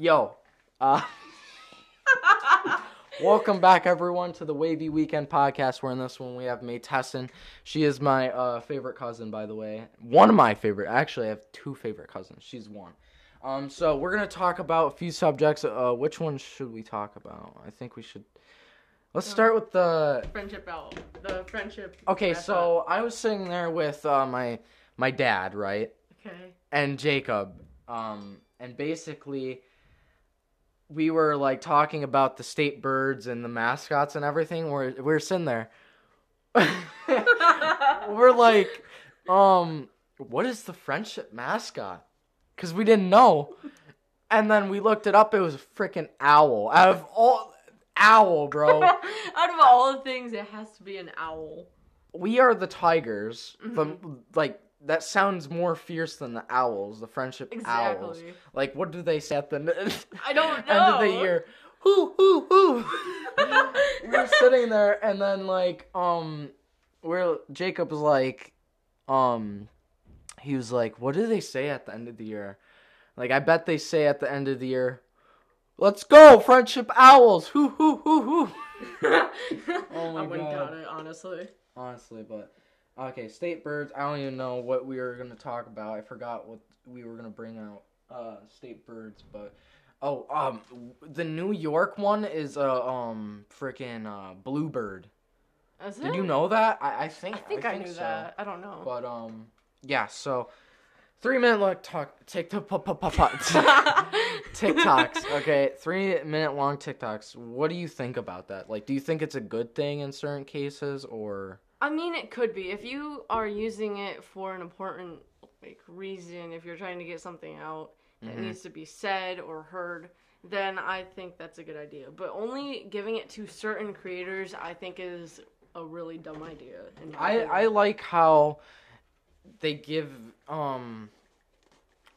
Yo, uh, welcome back everyone to the Wavy Weekend podcast. Where in this one we have May Tesson. She is my uh, favorite cousin, by the way. One of my favorite. Actually, I have two favorite cousins. She's one. Um, so we're gonna talk about a few subjects. Uh, which one should we talk about? I think we should. Let's start with the. friendship out. The friendship. Okay, so I was sitting there with uh, my my dad, right? Okay. and Jacob. Um, and basically, we were like talking about the state birds and the mascots and everything. We're we're sitting there. we're like, um, what is the friendship mascot? Because we didn't know. And then we looked it up. It was a freaking owl. Out of all, owl, bro. Out of all the things, it has to be an owl. we are the tigers. The like that sounds more fierce than the owls. The friendship owls. Like, what do they say at the I don't know. end of the year? Hoo hoo hoo. we're sitting there, and then like, um, we're Jacob was like, um, he was like, what do they say at the end of the year? Like, I bet they say at the end of the year, "Let's go, friendship owls." Hoo hoo hoo hoo. Oh my I wouldn't God. doubt it, honestly. Honestly, but okay, state birds. I don't even know what we were gonna talk about. I forgot what we were gonna bring out. Uh, state birds, but oh, um, the New York one is a um freaking uh bluebird. Is Did it? you know that? I, I think I think I, knew so. that. I don't know. But um, yeah. So three minute long talk TikTok TikToks. Okay, three minute long TikToks. What do you think about that? Like, do you think it's a good thing in certain cases, or I mean, it could be if you are using it for an important like reason. If you're trying to get something out that Mhm. needs to be said or heard, then I think that's a good idea. But only giving it to certain creators, I think, is a really dumb idea. I. I like how they give um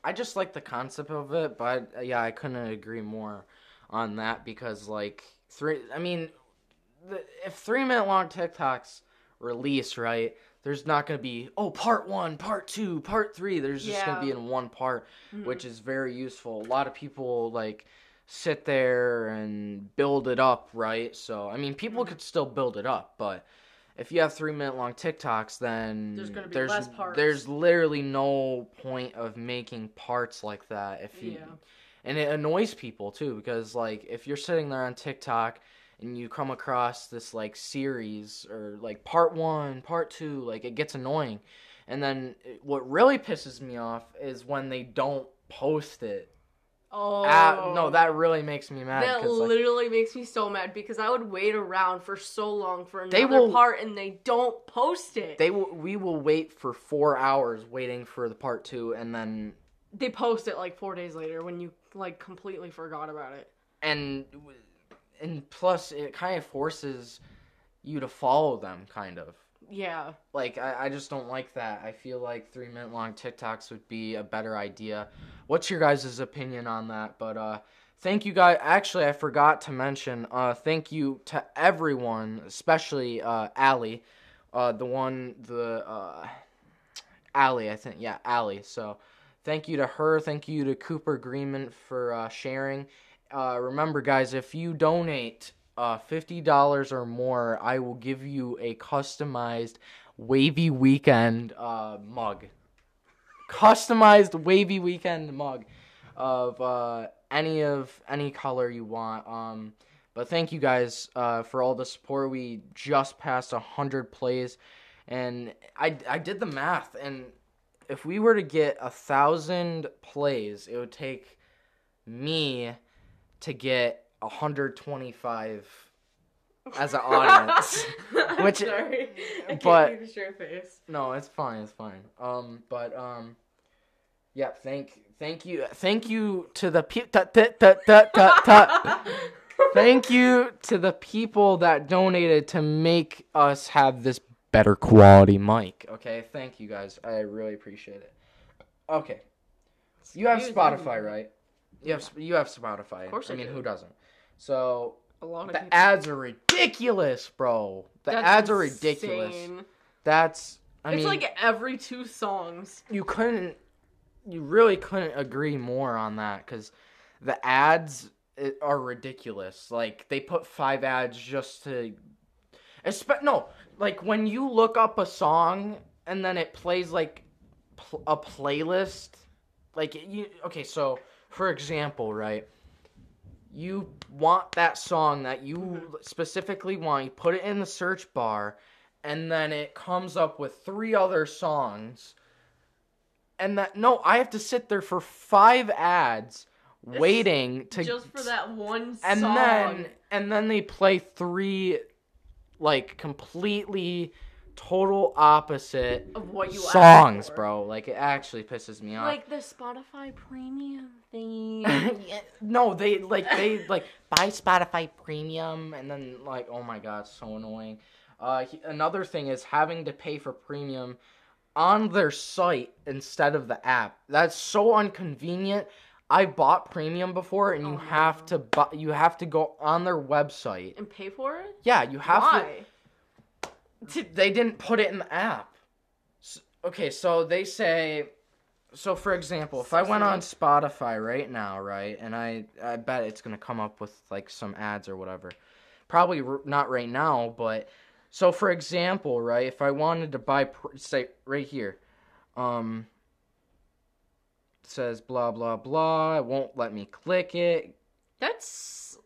I just like the concept of it, but uh, yeah, I couldn't agree more on that because like three I mean the, if 3 minute long TikToks release, right? There's not going to be oh part 1, part 2, part 3. There's just going to be in one part, Mhm. which is very useful. A lot of people like sit there and build it up, right? So, I mean, people Mhm. could still build it up, but if you have three minute long TikToks, then There's gonna be there's, less parts. there's literally no point of making parts like that if you Yeah. and it annoys people too because like if you're sitting there on TikTok and you come across this like series or like part 1, part 2, like it gets annoying. And then what really pisses me off is when they don't post it. Oh Ah, no, that really makes me mad. That 'cause, like, literally makes me so mad because I would wait around for so long for another will- part and they don't post it. they will, we will wait for four hours waiting for the part two, and then they post it like four days later when you like completely forgot about it. and and plus it kind of forces you to follow them, kind of. Yeah. like I, I just don't like that. I feel like three minute long TikToks would be a better idea. What's your guys' opinion on that? But uh thank you guys actually I forgot to mention, uh thank you to everyone, especially uh Allie. Uh the one the uh Allie, I think. Yeah, Allie. So thank you to her, thank you to Cooper Greenman for uh sharing. Uh remember guys, if you donate uh, $50 or more, I will give you a customized Wavy Weekend uh, mug. Customized Wavy Weekend mug of uh, any of any color you want. Um, but thank you guys uh, for all the support. We just passed 100 plays, and I, I did the math, and if we were to get a thousand plays, it would take me to get 125 as an audience. Which- sorry, I can't but- keep a face. no, it's fine, it's fine. Um, but um, yeah, thank thank you thank you to the pe- ta- ta- ta- ta- ta- ta- thank you to the people that donated to make us have this better quality mic. Okay, thank you guys. I really appreciate it. Okay, you have Spotify, right? You have you have Spotify. Of course I I mean, do. who doesn't? So A lot of the people. ads are ridiculous, bro. The That's ads are ridiculous. insane. That's I it's mean, like every two songs. you couldn't, you really couldn't agree more on that because the ads eh, are ridiculous. Like they put five ads just to, espe- no, like when you look up a song and then it plays like pl- a playlist, like you. Okay, so for example, right. You want that song that you mm-hmm. specifically want. You put it in the search bar, and then it comes up with three other songs. And that no, I have to sit there for five ads waiting to Just for that one song. and then and then they play three like completely total opposite of what you asked songs, bro. Like it actually pisses me off. Like the Spotify premium thing. No, they like they like buy Spotify Premium, and then like oh my god, so annoying. Uh, he- another thing is having to pay for premium on their site instead of the app. That's so inconvenient. I bought premium before, and you Oh, have no. to buy. You have to go on their website. and pay for it? Yeah, you have Why? to. They didn't put it in the app. S okay, so they say. So for example, if I went on Spotify right now, right, and I I bet it's gonna come up with like some ads or whatever. Probably r- not right now, but so for example, right, if I wanted to buy, pr- say right here, um, says blah blah blah. It won't let me click it. That's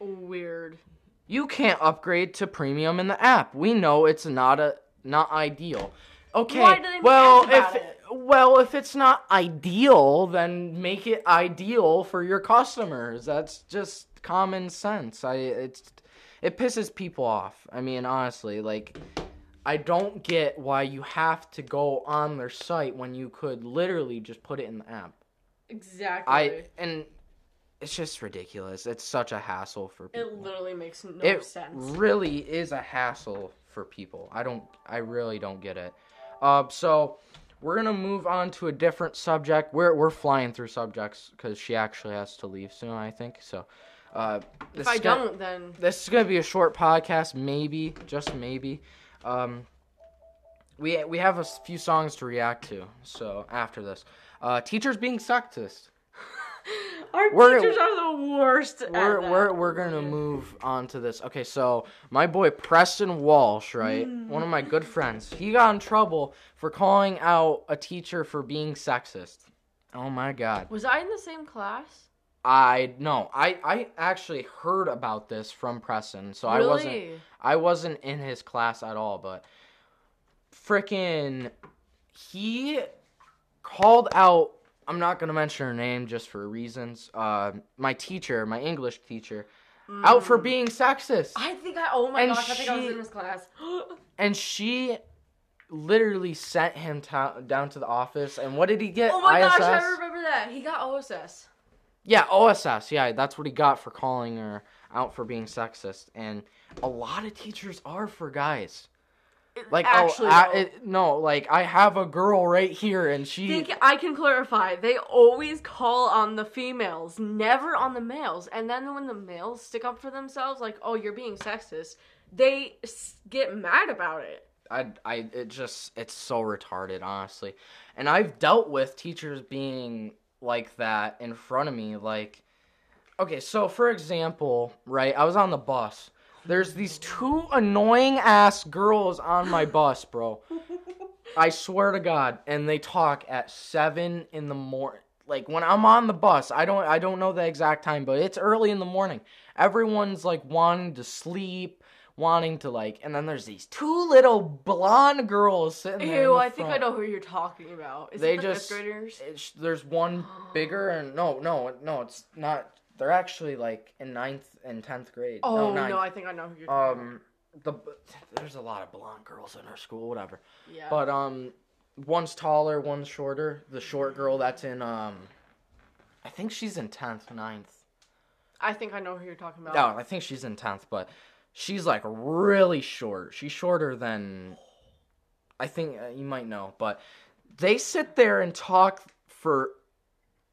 weird. You can't upgrade to premium in the app. We know it's not a not ideal. Okay. Why do they make well, if it? well, if it's not ideal, then make it ideal for your customers. That's just common sense. I it's it pisses people off. I mean, honestly, like I don't get why you have to go on their site when you could literally just put it in the app. Exactly. I and it's just ridiculous. It's such a hassle for people it literally makes no it sense. really is a hassle for people. I don't I really don't get it. Uh, so we're gonna move on to a different subject. We're we're flying through subjects because she actually has to leave soon. I think so. Uh, this if I gonna- don't, then this is gonna be a short podcast, maybe, just maybe. Um, we we have a few songs to react to. So after this, uh, teachers being sexist. Our We're- teachers are the worst. we're we're we're gonna move on to this. Okay, so my boy Preston Walsh, right, hmm. one of my good friends, he got in trouble for calling out a teacher for being sexist. Oh my god. Was I in the same class? I no, I I actually heard about this from Preston, so I wasn't Really? I wasn't in his class at all, but frickin' he called out I'm not gonna mention her name just for reasons. Uh, my teacher, my English teacher, out for being sexist, Mm. I think I. Oh my And gosh! I think I was in this class. and she literally sent him to- down to the office. And what did he get? oh my ISS. gosh! I remember that. He got OSS. Yeah, OSS. Yeah, that's what he got for calling her out for being sexist. And a lot of teachers are for guys. Like, oh, actually, oh, I, it, no, like I have a girl right here, and she. think I can clarify. They always call on the females, never on the males. And then when the males stick up for themselves, like, "Oh, you're being sexist," they s- get mad about it. I, I, it just, it's so retarded, honestly. And I've dealt with teachers being like that in front of me. Like, okay, so for example, right, I was on the bus. There's these two annoying ass girls on my bus, bro. I swear to God, and they talk at seven in the morning. Like when I'm on the bus, I don't, I don't know the exact time, but it's early in the morning. Everyone's like wanting to sleep, wanting to like, and then there's these two little blonde girls sitting there. Ew, the I think I know who you're talking about. Is They it the just- fifth graders? There's one bigger, and no, no, no, it's not. They're actually like in ninth and tenth grade. Oh no, no. I think I know who you're talking um, the there's a lot of blonde girls in our school, whatever. Yeah. But um, one's taller, one's shorter. The short girl that's in um, I think she's in tenth, ninth. I think I know who you're talking about. No, I think she's in tenth, but she's like really short. She's shorter than I think uh, you might know, but they sit there and talk for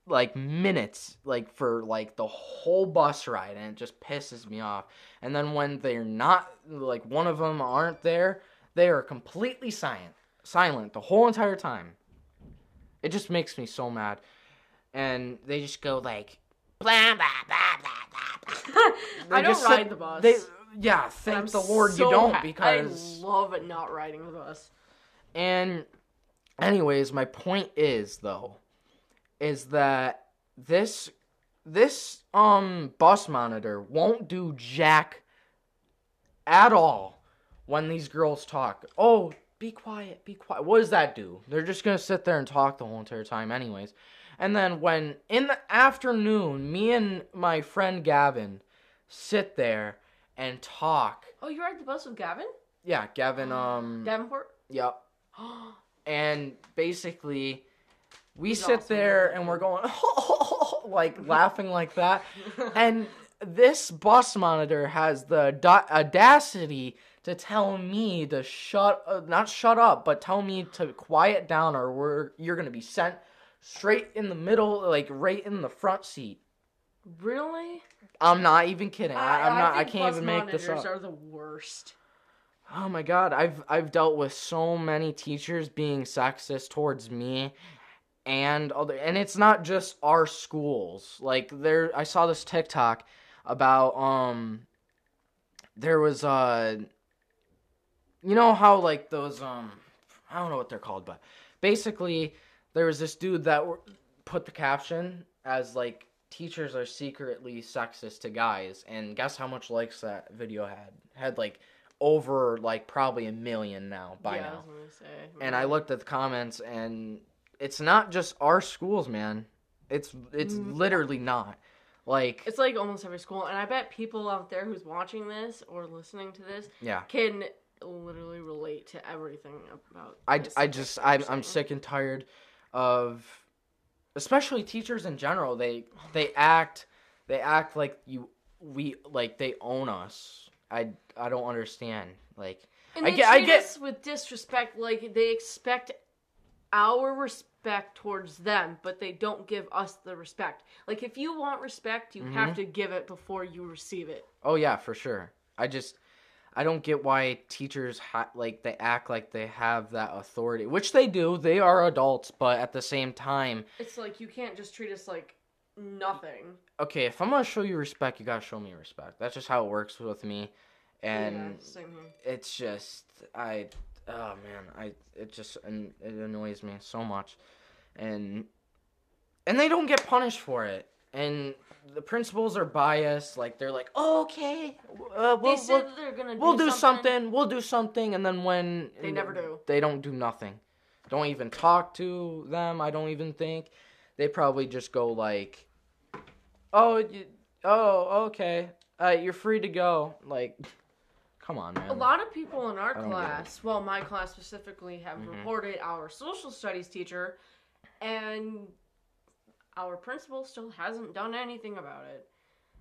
like mm-hmm. minutes, like for like the whole bus ride, and it just pisses me off. And then when they're not, like one of them aren't there, they are completely silent, silent the whole entire time. It just makes me so mad, and they just go like, blah blah blah blah blah. I don't just sit- ride the bus. They yeah, thank the Lord so you don't ha- because I love it not riding the bus. And anyways, my point is though is that this this um bus monitor won't do jack at all when these girls talk. Oh, be quiet, be quiet. What does that do? They're just to sit there and talk the whole entire time anyways. And then when in the afternoon, me and my friend Gavin sit there and talk. Oh, you ride the bus with Gavin? Yeah, Gavin um Davenport? yep, and basically we sit awesome. there and we're going like laughing like that and this bus monitor has the audacity to tell me to shut uh, not shut up but tell me to quiet down or we're you're going to be sent straight in the middle like right in the front seat really? i'm not even kidding I, i'm not i, think can't even make this up are the worst. Oh my god, I've I've dealt with so many teachers being sexist towards me and other and it's not just our schools. Like there I saw this TikTok about um there was uh you know how like those um I don't know what they're called, but basically there was this dude that put the caption as like teachers are secretly sexist to guys and guess how much likes that video had had like over like probably a million now by yeah, I now say. and i looked at the comments and it's not just our schools man. It's it's Mm. literally not. Like It's like almost every school, and I bet people out there who's watching this or listening to this yeah. can literally relate to everything about. i, this I just I'm, I'm sick and tired of especially teachers in general. They they act they act like you we like they own us. I i don't understand like And I they get- I treat get- us with disrespect, like they expect our towards them, but they don't give us the respect. Like if you want respect, you Mm-hmm. have to give it before you receive it. Oh yeah, for sure. I just I don't get why teachers ha- like they act like they have that authority, which they do. They are adults, but at the same time, It's like you can't just treat us like nothing. okay, if I'm going to show you respect, you got to show me respect. That's just how it works with me. And yeah, same here. it's just I oh man, I it just an- it annoys me so much. And and they don't get punished for it. And the principals are biased, like they're like, oh, "Okay, uh, we'll, said we'll, they're gonna. we'll do, do something. We'll do something, and then when They never do. they don't do nothing. Don't even talk to them. I don't even think they probably just go like, "Oh, you, oh, okay, uh, you're free to go." Like, come on, man. A lot of people in our I don't get it. class, well, my class specifically, have Mhm. reported our social studies teacher, and our principal still hasn't done anything about it.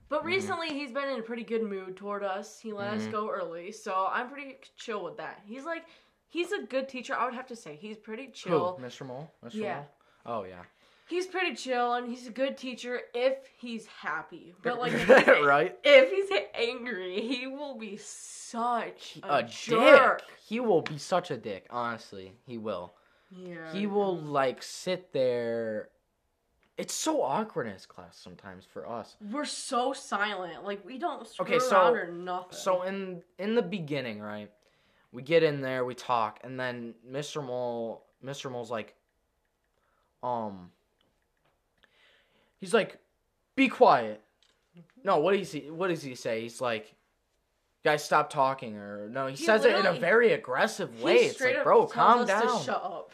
But Mhm. recently, he's been in a pretty good mood toward us. He let us Mhm. go early, so I'm pretty chill with that. He's like, he's a good teacher. I would have to say he's pretty Who? chill. Mr. Mole? Mr. Yeah. Mole? Oh yeah. He's pretty chill, and he's a good teacher if he's happy. But like, if he's, right? if he's angry, he will be such a, A jerk. dick. He will be such a dick. Honestly, he will. Yeah. He will like sit there. It's so awkward in his class sometimes for us. We're so silent. Like we don't screw Okay, so- around or nothing. So in in the beginning, right? We get in there, we talk, and then Mr. Mole, Mr. Mole's like, um, he's like, be quiet. No, what does he? What does he say? He's like, guys, stop talking, or no, he, He says it in a very aggressive way. It's like, bro, calm down. Shut up.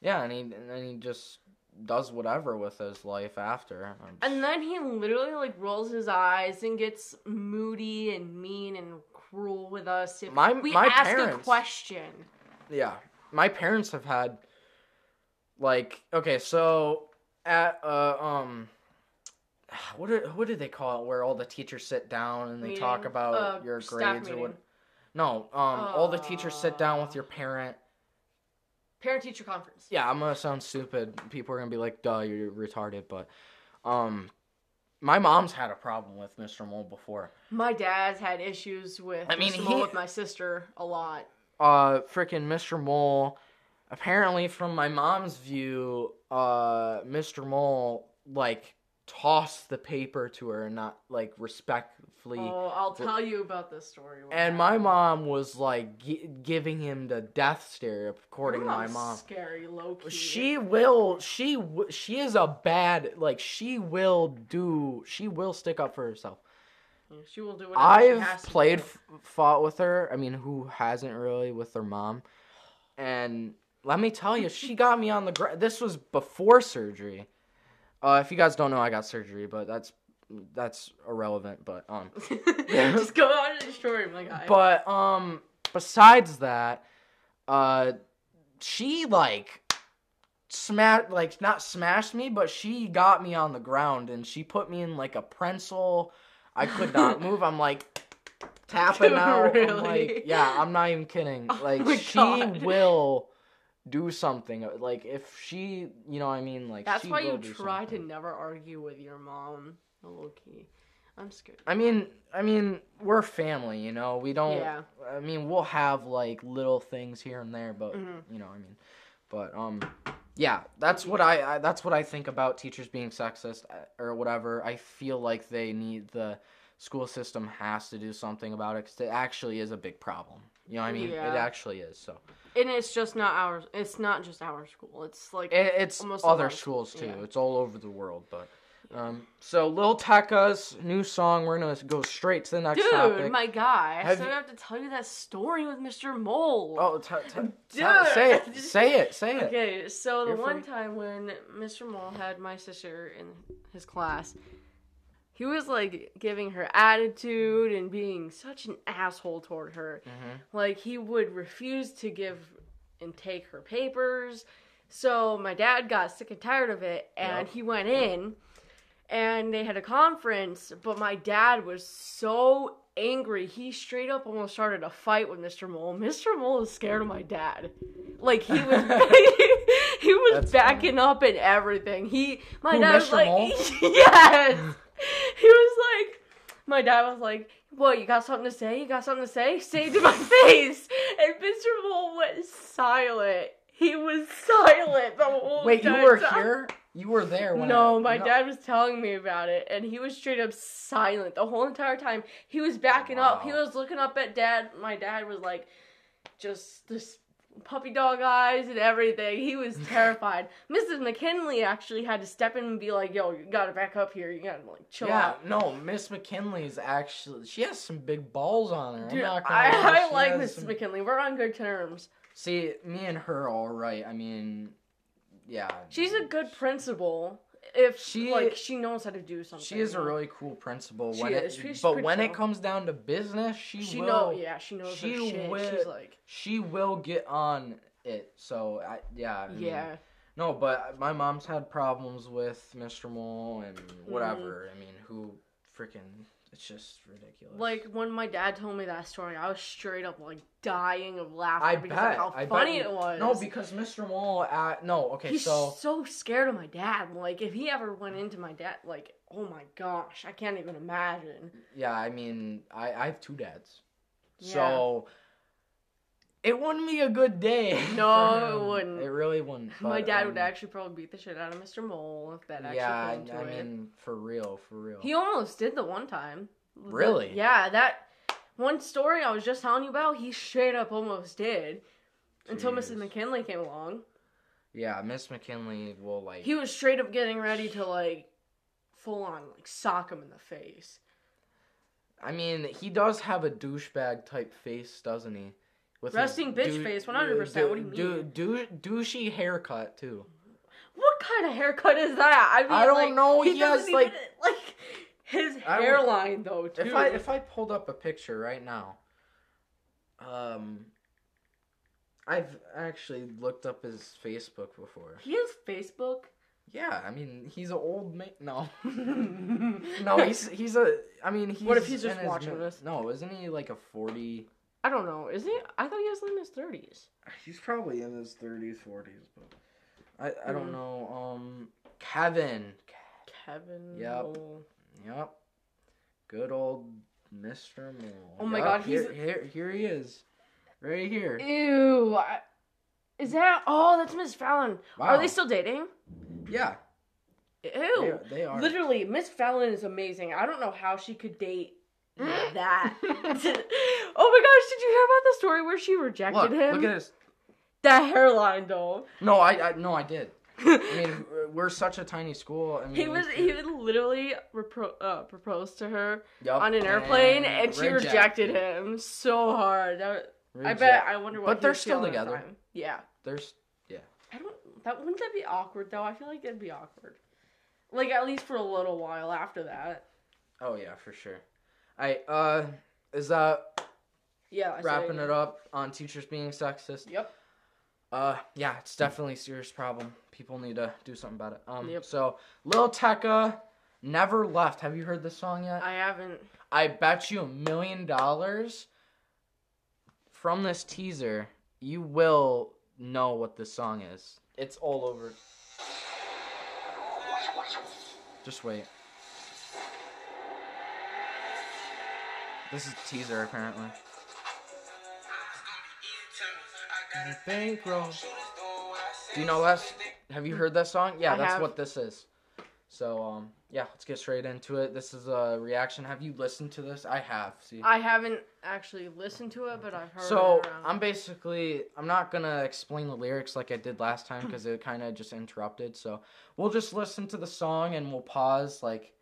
Yeah, and he and then he just does whatever with his life after. And then he literally like rolls his eyes and gets moody and mean and cruel with us if My- we my ask a parents- question. Yeah, my parents have had like okay, so at uh um what did what did they call it where all the teachers sit down and they talk about Uh, your grades or what? No, um all the teachers sit down with Uh. your parent. Parent teacher conference. Yeah, I'm gonna sound stupid. People are gonna be like, "Duh, you're retarded," but um. My mom's had a problem with Mr. Mole before. My dad's had issues with I mean, Mr. Mole he- with my sister a lot. uh freaking Mr. Mole apparently from my mom's view uh Mr. Mole like tossed the paper to her and not like respectfully. Oh, I'll tell you about this story. and my mom was like gi- giving him the death stare, according to my mom. Scary, low key. She will. She w- she is a bad like. She will do. She will stick up for herself. She will do whatever she I've played, f- fought with her. I mean, who hasn't really with their mom? And let me tell you, she got me on the ground. This was before surgery. Uh, if you guys don't know, I got surgery, but that's that's irrelevant. But um, Just go on to the story, my guy. but um, besides that, uh, she like smashed like not smashed me, but she got me on the ground and she put me in like a prenzel. I could not move. I'm like tapping out. I'm really? like, yeah, I'm not even kidding. Oh Like my she God. will do something. Like if she, you know, I mean, like That's she why will you try something. to never argue with your mom. Low key. I'm scared. I mean, I mean, we're family, you know. We don't. Yeah. I mean, we'll have like little things here and there, but Mhm. you know, I mean, but um, yeah, that's what I, I that's what I think about teachers being sexist uh, or whatever. I feel like they need the school system has to do something about it because it actually is a big problem. You know what I mean? It actually is. So And it's just not our. It's not just our school. It's like it, it's Almost other schools too. yeah. It's all over the world, but. Um, so Lil Tecca's new song. We're gonna go straight to the next dude, topic. my guy. So I Have still you- have to tell you that story with Mr. Mole. Oh, t- t- t- Dude. say it, say it, say it. Okay, so the You're one free. time when Mr. Mole had my sister in his class, he was like giving her attitude and being such an asshole toward her. Mhm. Like he would refuse to give and take her papers. So my dad got sick and tired of it and Yep. he went in and they had a conference, but my dad was so angry. He straight up almost started a fight with Mr. Mole. Mr. Mole is scared of my dad. Like he was he was That's backing up and everything. He my dad was like Mole? yes. He was like my dad was like, "What? You got something to say? You got something to say? Say it to my face." And Mr. Mole went silent. He was silent the whole Wait, you were time. here? You were there when No, I, my no. dad was telling me about it, and he was straight up silent the whole entire time. He was backing up. He was looking up at dad. My dad was like, just this puppy dog eyes and everything. He was terrified. Mrs. McKinley actually had to step in and be like, "Yo, you gotta back up here. You gotta like chill Yeah, out." no, Miss McKinley's actually she has some big balls on her. Dude, I, I like Mrs. some- McKinley. We're on good terms. See, me and her all right. I mean, yeah. She's a good principal. If She- like she knows how to do something. She is a really cool principal. She when is. it, She's but when it comes down to business, she, She will. know, yeah, she knows she her shit. will- She's like, She will get on it. So I, yeah. I mean, yeah. No, but my mom's had problems with Mr. Mole and mm-hmm. whatever. I mean, who freaking? It's just ridiculous. Like when my dad told me that story, I was straight up like dying of laughter I because bet. of how I bet funny you- it was. No, because Mr. Mole. Uh, no, okay, he's so so scared of my dad. Like if he ever went into my dad, like oh my gosh, I can't even imagine. yeah, I mean, I I have two dads, Yeah. so it wouldn't be a good day. No, it wouldn't. It really wouldn't. my but, dad would um, actually probably beat the shit out of Mr. Mole if that actually Yeah, came to I it. mean, for real, for real. he almost did the one time. Really? Yeah, that one story I was just telling you about, he straight up almost did. Until Mrs. McKinley came along. yeah, Miss McKinley will like. He was straight up getting ready to like full on like sock him in the face. I mean, he does have a douchebag type face, doesn't he? With Resting bitch dou- face, 100%, what do you dou- dou- douchey haircut too. What kind of haircut is that? I mean, I don't like, know, He, has, even, like- like his would- hairline though too. If I if I pulled up a picture right now, um, I've actually looked up his Facebook before. he has Facebook. Yeah, I mean he's an old man. No, no, he's he's a. I mean, he's What if he's just watching this? No, isn't he like a forty? I don't know. Is he? I thought he was in his thirties. He's probably in his thirties, forties, but I I don't Mhm. know. Um, Kevin. Kevin. Yep. Mole. Yep. Good old Mr. Mole. Oh my Yup, God, here, he's- here here he is, right here. Ew. I- Is that? Oh, that's Miss Fallon. Are they still dating? Yeah. Ew. They, they are. Literally, Miss Fallon is amazing. I don't know how she could date that. oh my gosh, did you hear about the story where she rejected Look, him? look at this. that hairline though. No, I, I no, I did. I mean, we're such a tiny school. I mean, He was he would literally repro- uh, propose to her Yup, on an airplane, and and she rejected him so hard. That, I bet. I wonder what. But he they're was still together. Yeah. There's yeah. I don't. That wouldn't that be awkward though? I feel like it'd be awkward. Like at least for a little while after that. oh yeah for sure. I uh is that Yeah. I wrapping it up on teachers being sexist? Yep. Uh yeah, it's definitely a serious problem. People need to do something about it. Um Yep. so Lil Tecca never left. Have you heard this song yet? I haven't. I bet you a million dollars from this teaser, you will know what this song is. It's all over. Just wait. This is the teaser apparently. Bankroll. Do you know that? Have you heard that song? Yeah, I that's have. what this is. So um, yeah, let's get straight into it. This is a reaction. Have you listened to this? I have. See. I haven't actually listened to it, but I've heard. So it. I'm basically I'm not gonna explain the lyrics like I did last time because it kind of just interrupted. So we'll just listen to the song and we'll pause like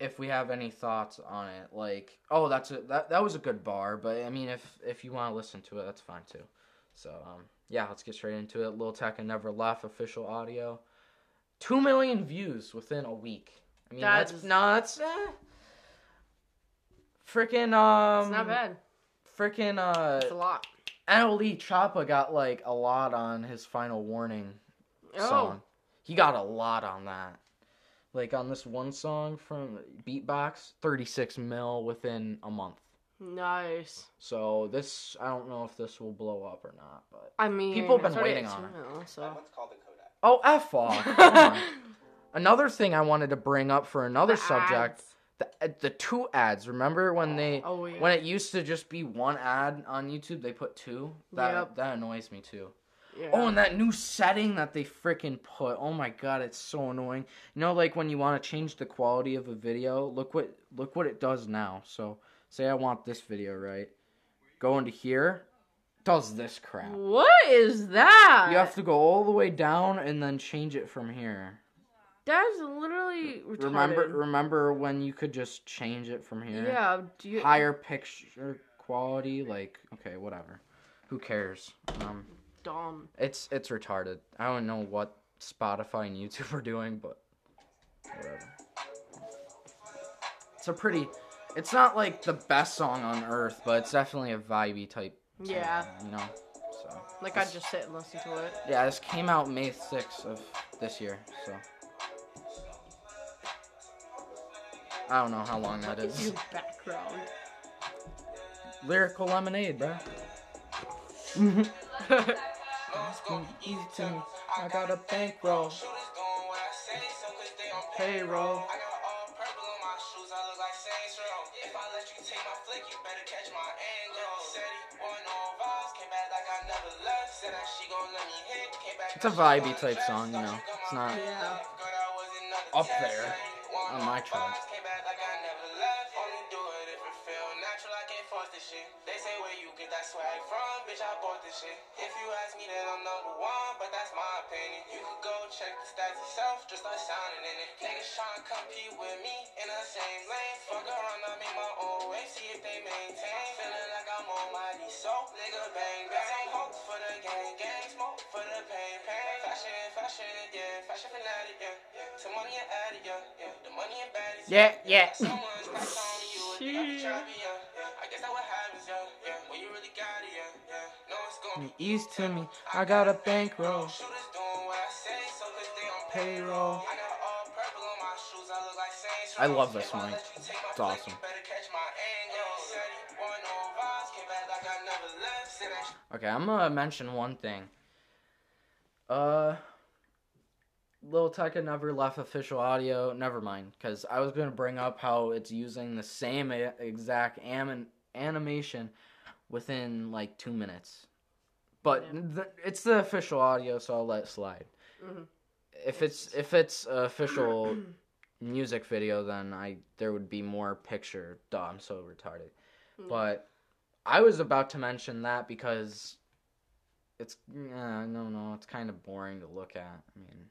if we have any thoughts on it. Like oh that's a that that was a good bar, but I mean if if you want to listen to it that's fine too. So um yeah let's get straight into it. Lil Tecca never left official audio, two million views within a week. I mean That that's that's eh. freaking um it's not bad. freaking uh It's a lot. NLE Choppa got like a lot on his final warning Oh, song. He got a lot on that. Like on this one song from Beatbox, 36 mil within a month. Nice. So this, I don't know if this will blow up or not, but I mean, People have been waiting on two it. so. One's called the Kodak. oh f off. Come on. Another thing I wanted to bring up for another The subject, ads. the uh, the two ads. Remember when they Oh yeah. when it used to just be one ad on YouTube, they put two. That Yep. that annoys me too. yeah. Oh, and that new setting that they freaking put. Oh my god, it's so annoying. You know, like when you want to change the quality of a video, look what look what it does now. So, say I want this video, right? Go into here, does this crap. What is that? You have to go all the way down and then change it from here. That's literally retarded. Remember, remember when you could just change it from here? Yeah. Do you? Higher picture quality, like okay, whatever. Who cares? Um. Dumb. It's it's retarded. I don't know what Spotify and YouTube are doing, but whatever. It's a pretty. It's not like the best song on earth, but it's definitely a vibey type. song, Yeah. You know. So. Like I just sit and listen to it. Yeah, this came out May sixth of this year, so. I don't know how long that is. your background. Lyrical lemonade, bro. I got a bankroll. Payroll. A vibey type song, you know. It's not Yeah. up there on my chart. They say where you get that swag from, bitch. I bought this shit. If you ask me, then I'm number one, but that's my opinion. You could go check the stats yourself, just start sounding in it. Niggas tryna compete with me in the same lane. Fuck around, I make my own way, see if they maintain. Feeling like I'm almighty, so nigga bang bang. Hope for the gang gang, smoke for the pain pain. Fashion, fashion, yeah, yeah, yeah. Some money and addict, yeah, yeah. The money and baddies, Yeah, yeah. So much that's on you, a nigga be trapping, yeah, yeah. I guess that what happens, yeah, yeah. When you really got it, yeah, yeah. No, it's gonna be Ease to me. I got a bankroll. Shooters doing what I say, so cause they on Payroll. I got all purple on my shoes, I look like Saints I Row. love this If I mic. let you take my It's awesome. you better catch my angle. Said he want no vibes, came back like I never left. Said that Okay, I'm gonna mention one thing. Uh, Lil Tecca never left official audio. Never mind, because I was gonna bring up how it's using the same exact animation within like two minutes, but Yeah. it's the official audio, so I'll let it slide. Mhm. if it's if it's official music video, then I there would be more picture. Duh, I'm so retarded. Mm. But I was about to mention that because it's uh, no no it's kind of boring to look at. I mean,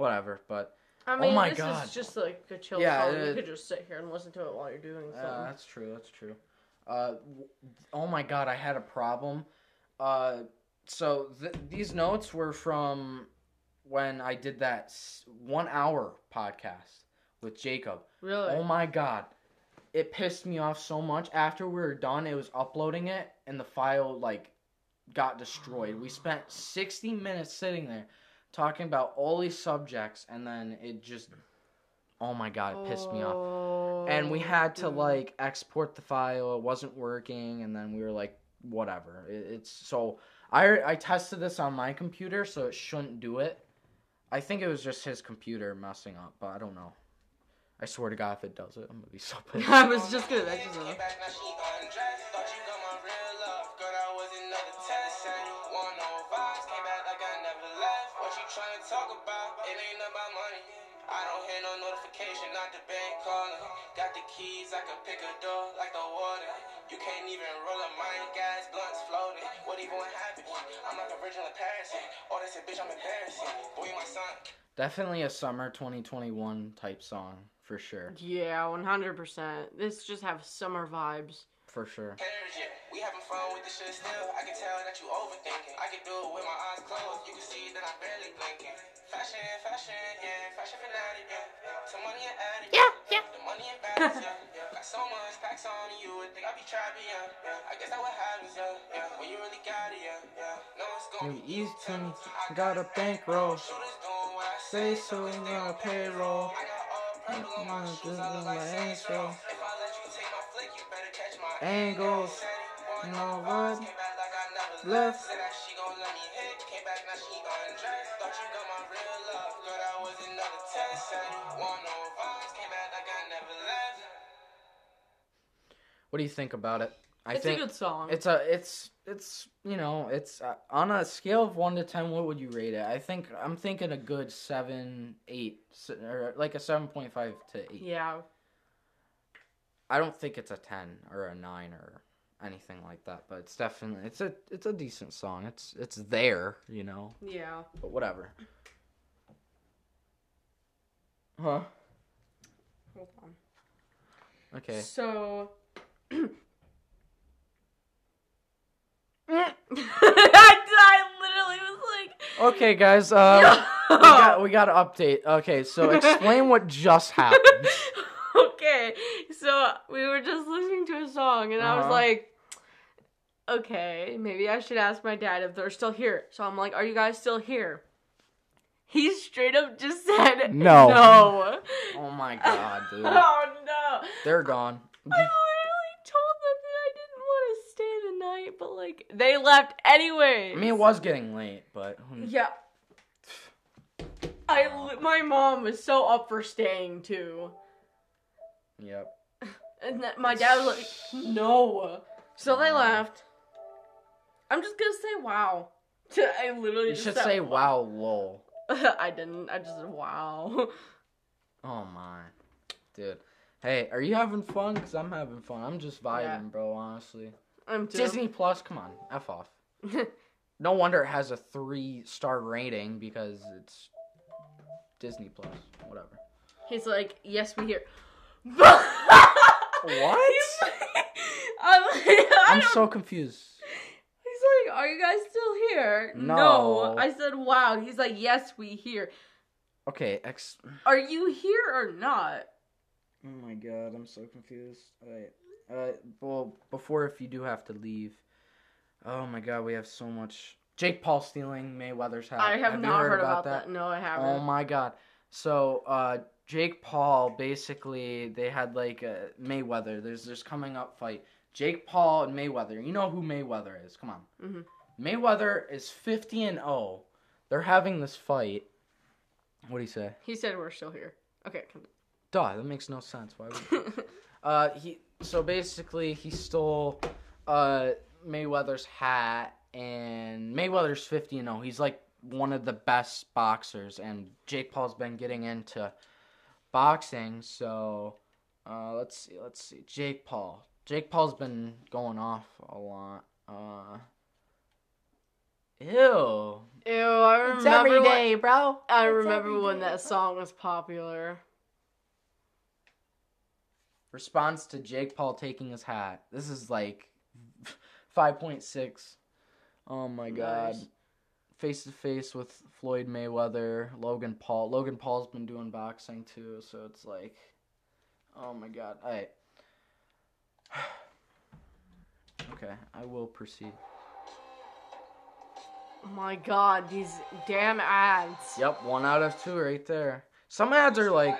whatever. But I mean, Oh my this God. is just like a chill Yeah, song. it- you could just sit here and listen to it while you're doing something. Uh, that's true. That's true. Uh, oh my god, I had a problem. Uh, so th- these notes were from when I did that s- one hour podcast with Jacob. really? Oh my god, it pissed me off so much. After we were done, it was uploading it, and the file like got destroyed. We spent sixty minutes sitting there talking about all these subjects, and then it just. Oh my god, it pissed me off. And we Oh, had to dude. like export the file. It wasn't working and then we were like whatever. It, it's so i i tested this on my computer so it shouldn't do it. I think it was just his computer messing up but i don't know. I swear to god if it does it i'm gonna be so pissed. I was just gonna bank. Got the keys, I can pick a door like the water. You can't even roll a mine, gas, blunts floating. What even happened? I'm like a virgin of Paris. Oh, they said, bitch, I'm embarrassing. Boy, my son. definitely a summer 2021 type song for sure Yeah, one hundred percent. This just have summer vibes. For sure. We having fun with this shit still. I can tell that you overthinking. I can do it with my eyes closed. You can see that I'm barely blinking. Fashion, fashion, yeah. Fashion fanatic, yeah. Some money and addict. Yeah, yeah. The money and bags, yeah. yeah. Got so much packs on you would think I be trapping, yeah. yeah. I guess that what happens, yeah. yeah. When you really got it, yeah. yeah. No, it's gonna be easy to me got a bankroll Shooters doing what I say so in your payroll I got all purple on my shoes. I look like Saints Row. Angles you know what? Came back like I never Left. left. Said that she gon' let me hit. Came back now she undressed. Thought you got my real love. Girl, that was another test. Said you want no vibes. Came back like I never left. what do you think about it i it's think a good song. It's a it's it's you know it's uh, on a scale of one to ten. What would you rate it? I think I'm thinking a good seven, eight, or like a seven point five to eight. yeah. I don't think it's a ten or a nine or anything like that, but it's definitely it's a it's a decent song. It's it's there, you know, Yeah. but whatever. Huh? Hold on. Okay. So. I, I literally was like. Okay, guys. Uh, we got we got to update. Okay, so explain what just happened. okay, so we were just listening to a song, and I was Uh-huh. like, okay, maybe I should ask my dad if they're still here. So I'm like, are you guys still here? He straight up just said No. No. Oh my god, dude. Oh no. They're gone. I literally told them that I didn't want to stay the night, but like they left anyway. I mean, it was getting late, but Yeah. I my mom was so up for staying too. Yep. And then my dad was like, "No." So they left. I'm just gonna say wow. I literally You just should said say wow, lol. I didn't. I just said wow. Oh my, dude. Hey, are you having fun? Cause I'm having fun. I'm just vibing, Yeah. bro. Honestly. I'm too. Disney Plus, come on, f off. No wonder it has a three star rating because it's Disney Plus. Whatever. He's like, "Yes, we hear." What? He's like, I'm, like, I I'm so confused. He's like, "Are you guys still here?" No. I said, "Wow." He's like, "Yes, we here." Okay, ex. Are you here or not? Oh my god, I'm so confused. Alright. Uh, well, before if you do have to leave, oh my god, we have so much. Jake Paul stealing Mayweather's hat. I have, you not heard, about that? No, I haven't. Oh my god. So, uh, Jake Paul basically they had like a Mayweather. There's this coming up fight. Jake Paul and Mayweather. You know who Mayweather is? Come on. Mhm. Mayweather is 50 and 0. They're having this fight. What do you say? He said we're still here. Okay. come- Duh, that makes no sense. Why would Uh, he so basically he stole uh Mayweather's hat, and Mayweather's fifty and 0. He's like one of the best boxers, and Jake Paul's been getting into boxing. So uh, let's see, let's see. Jake Paul. Jake Paul's been going off a lot. Uh, ew. Ew, I remember. It's every when- bro. I It's remember when day, that bro. song was popular. Response to Jake Paul taking his hat. This is like 5.6. Oh my god. Nice. Face to face with Floyd Mayweather, Logan Paul. Logan Paul's been doing boxing too, so it's like Oh my god. Alright. Okay, I will proceed. Oh my god, these damn ads. Yep, one out of two right there. Some ads are like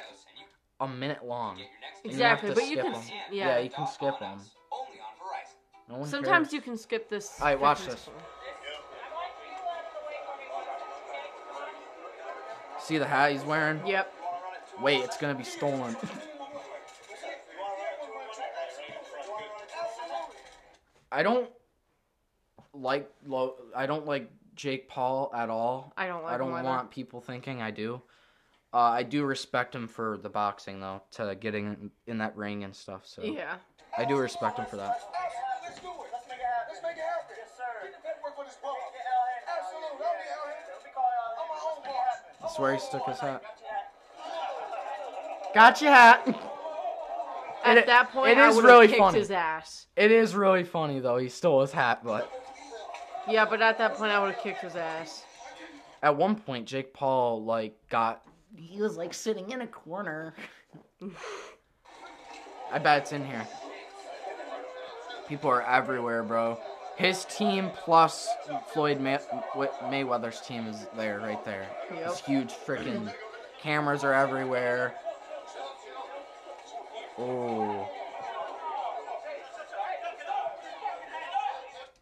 a minute long. Exactly, you but you skip can 'em. s- Yeah, yeah. you can skip them. No one Sometimes cares. you can skip this. Alright, watch this. second- See the hat he's wearing? Yep. Wait, it's gonna be stolen. I don't like Lo- I don't like Jake Paul at all. I don't like I don't him either. want people thinking I do. Uh, I do respect him for the boxing though, to getting in, in that ring and stuff. So Yeah. I do respect him for that. Let's do it. Let's make it happen. Let's make it happen. Yes, sir. Get the paperwork for this ball. Absolutely. I'll be out here. I'm my own boss. I swear he stuck his hat. Got your hat. At It- that point, it I is would have really kicked funny. his ass. It is really funny though. He stole his hat, but Yeah, but at that point, I would have kicked his ass. at one point Jake Paul like got he was like sitting in a corner. I bet it's in here. People are everywhere, bro. His team plus Floyd May- Mayweather's team is there, right there. Yep. Huge freaking cameras are everywhere. Oh.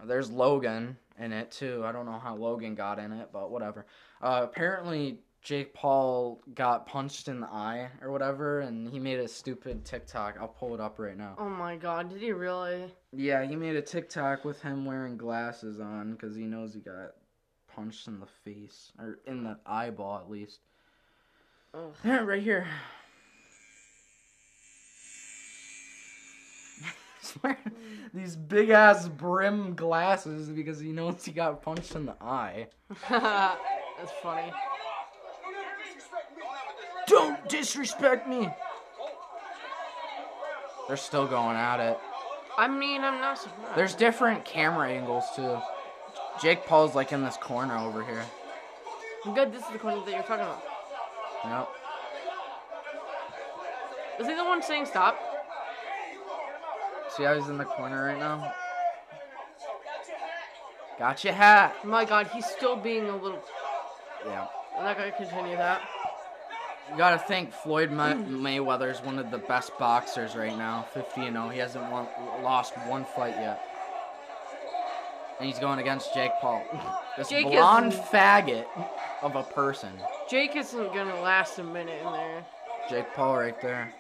There's Logan in it too. I don't know how Logan got in it, but whatever. Uh, apparently, Jake Paul got punched in the eye or whatever, and he made a stupid TikTok. I'll pull it up right now. Oh my god, did he really? Yeah, he made a TikTok with him wearing glasses on because he knows he got punched in the face or in the eyeball at least. Ugh. Yeah, right here. These big ass brim glasses because he knows he got punched in the eye. That's funny. Don't disrespect me. They're still going at it. I mean, I'm not surprised. There's different camera angles too. Jake Paul's like in this corner over here. I'm Good, this is the corner that you're talking about. Yep. Is he the one saying stop? See how he's in the corner right now? Got your hat. My god, he's still being a little. Yeah. I'm not gonna continue that. You gotta think Floyd May- Mayweather's one of the best boxers right now. 50 and 0. He hasn't won- lost one fight yet. And he's going against Jake Paul. This Jake blonde isn't- faggot of a person. Jake isn't gonna last a minute in there. Jake Paul right there.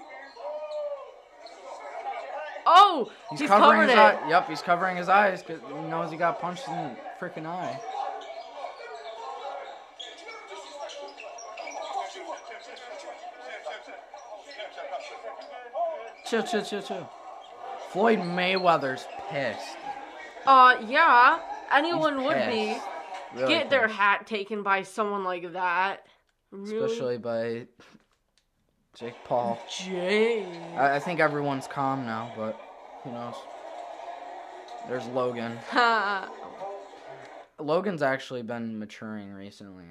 Oh, He's, he's, covering covered his it. eye. Yep, he's covering his eyes because he knows he got punched in the freaking eye. Chill, chill, chill, chill. Floyd Mayweather's pissed. Uh, yeah, anyone would be. Really Get their hat taken by someone like that. Really? Especially by Jake Paul. Jake. I, I think everyone's calm now, but who knows? There's Logan. Ha. Logan's actually been maturing recently.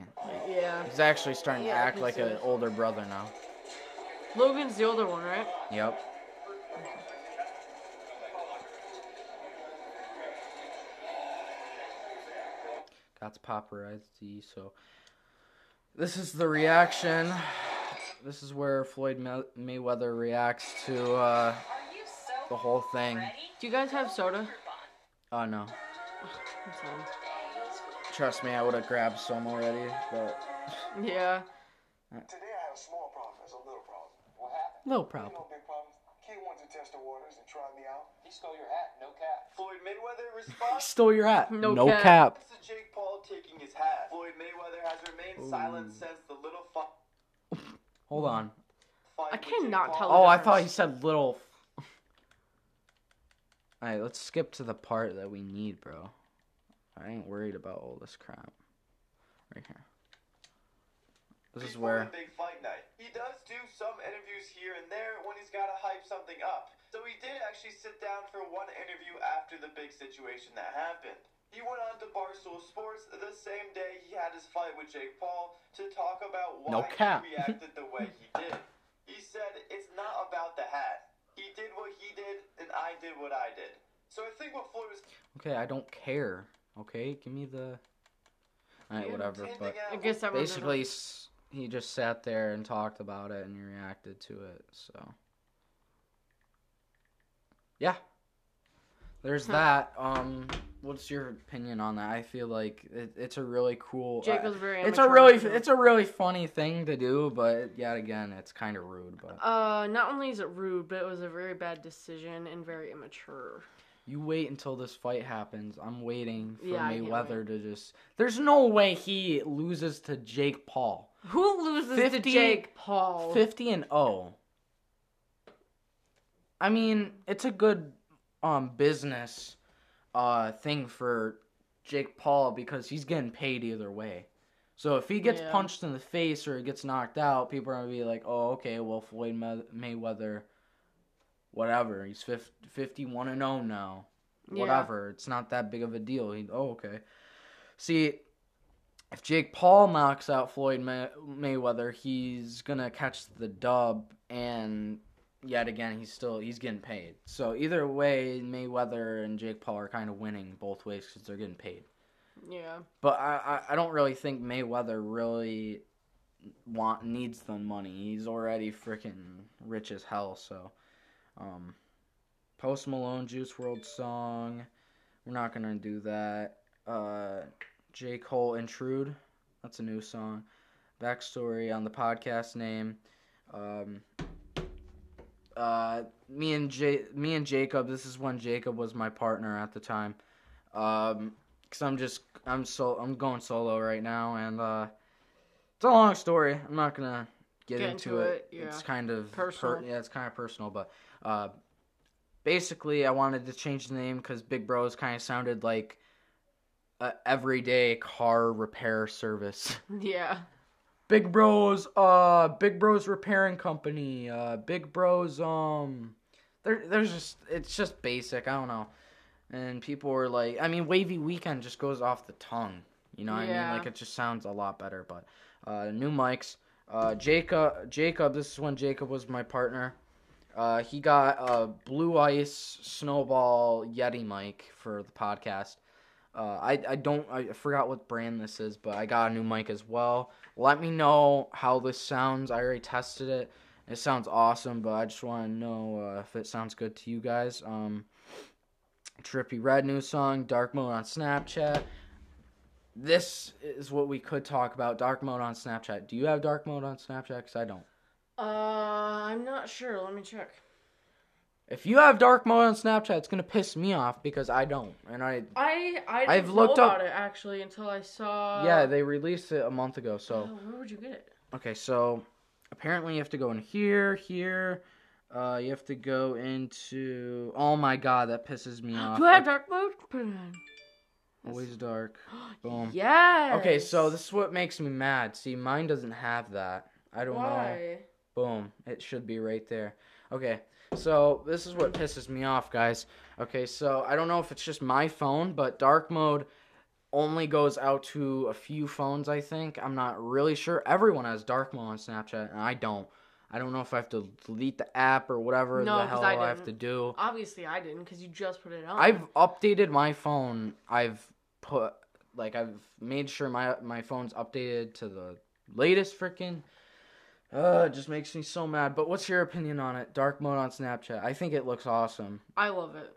yeah. He's actually starting to act like an older brother now. Logan's the older one, right? Yep. Got the paparazzi, so this is the reaction. This is where Floyd May- Mayweather reacts to uh, the whole thing. Do you guys have soda? Oh no, I'm trust me, I would have grabbed some already, but Yeah. Today I have a small problem. It's a little problem. What happened? no You problem. know, big problem. Kid wanted to test the waters and try me out. He stole your hat, no cap. Floyd Mayweather response. Stole your hat. No no cap. cap. This is Jake Paul taking his hat. Floyd Mayweather has remained silent since the little fi- Hold on. I cannot tell Oh, I thought he said little. Alright, let's skip to the part that we need, bro. I ain't worried about all this crap. Right here. This is before where. the big fight night. He does do some interviews here and there when he's got to hype something up. So he did actually sit down for one interview after the big situation that happened. He went on to Barstool Sports the same day he had his fight with Jake Paul to talk about why No cap. he reacted the way he did. He said it's not about the hat. He did what he did, and I did what I did. So I think what Floyd was Okay, I don't care. Okay, give me the. Alright, whatever. But I guess that was basically, s- he just sat there and talked about it and he reacted to it, so. Yeah. There's Huh. that. Um, what's your opinion on that? I feel like it, it's a really cool. Jake uh, was very. it's a really it's a really funny thing to do, but yet again, it's kind of rude. But Uh, not only is it rude, but it was a very bad decision and very immature. You wait until this fight happens. I'm waiting for Yeah, Mayweather to just. There's no way he loses to Jake Paul. Who loses 50 to Jake Paul? 50 and 0. I mean, it's a good um business uh thing for Jake Paul because he's getting paid either way. So if he gets Yeah. punched in the face or he gets knocked out, people are going to be like, "Oh, okay, well Floyd May- Mayweather whatever, he's 50, 51 and 0 now." Yeah. Whatever. It's not that big of a deal. He, oh, okay. See, if Jake Paul knocks out Floyd May- Mayweather, he's gonna catch the dub, and yet again, he's still he's getting paid. So either way, Mayweather and Jake Paul are kind of winning both ways because they're getting paid. Yeah. But I, I I don't really think Mayweather really want needs the money. He's already freaking rich as hell. So, um, Post Malone Juice WRLD song. We're not gonna do that. Uh, J Cole Interlude. That's a new song. Backstory on the podcast name. Um, uh, me and J- me and Jacob. This is when Jacob was my partner at the time. Um, cause I'm just I'm so I'm going solo right now, and uh, it's a long story. I'm not gonna get, Get into, into it. it, yeah. It's kind of Personal. yeah, it's kind of personal, but uh, basically, I wanted to change the name because Big Bros kind of sounded like a everyday car repair service. Yeah. Big Bros, uh, Big Bros Repairing Company, uh, Big Bros, um, there, there's just, it's just basic. I don't know. And people were like, I mean, Wavy Weekend just goes off the tongue. You know what I mean? Like it just sounds a lot better. But uh, new mics. Uh, Jacob, Jacob. This is when Jacob was my partner. Uh, he got a Blue Ice Snowball Yeti mic for the podcast. Uh, I I don't I forgot what brand this is, but I got a new mic as well. Let me know how this sounds. I already tested it. It sounds awesome, but I just want to know uh, if it sounds good to you guys. Um, Trippie Redd new song, Dark Mode on Snapchat. This is what we could talk about. Dark mode on Snapchat. Do you have dark mode on Snapchat? Because I don't. Uh, I'm not sure. Let me check. If you have dark mode on Snapchat, it's gonna piss me off because I don't. And I I I know looked about up- it actually until I saw. yeah, they released it a month ago. So Oh, where would you get it? okay, so apparently you have to go in here, here. Uh, you have to go into. Oh my god, that pisses me off. Do I have dark mode? Put it on. Always dark. Boom. Yes. Okay, so this is what makes me mad. See, mine doesn't have that. I don't know. Why? Boom. It should be right there. Okay. So this is what pisses me off, guys. Okay, so I don't know if it's just my phone, but dark mode only goes out to a few phones, I think. I'm not really sure. Everyone has dark mode on Snapchat, and I don't. I don't know if I have to delete the app or whatever No, the hell I I, have to do. Obviously, I didn't because you just put it on. I've updated my phone. I've put like I've made sure my my phone's updated to the latest freaking. Uh, it just makes me so mad. But what's your opinion on it? Dark mode on Snapchat. I think it looks awesome. I love it.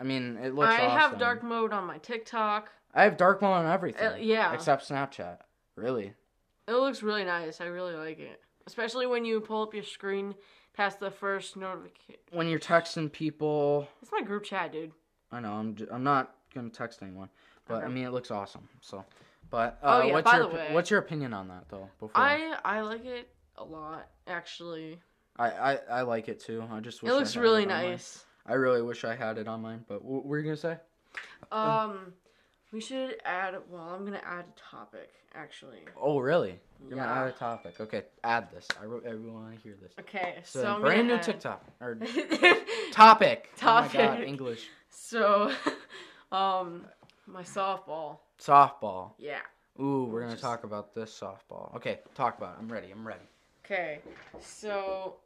I mean, it looks. I awesome. have dark mode on my TikTok. I have dark mode on everything. Uh, yeah. Except Snapchat. Really. It looks really nice. I really like it, especially when you pull up your screen past the first notification. When you're texting people, It's my group chat, dude. I know I'm. j- I'm not gonna text anyone, but I mean it looks awesome. So, But uh, Oh, yeah, what's your way- what's your opinion on that though? Before I I like it a lot actually. I, I, I like it too. I just wish It looks really mine. nice. I really wish I had it on mine. But what were you gonna say? Um, we should add. Well, I'm gonna add a topic actually. Oh really? You're gonna Yeah. add a topic. Okay, add this. I, re- I want to hear this. Okay, So, so, brand new add- TikTok or topic. Topic. Oh my God, English. So, um, my softball. Softball. Yeah. Ooh, we're gonna Just- talk about this softball. Okay, talk about it. I'm ready. I'm ready. Okay. So,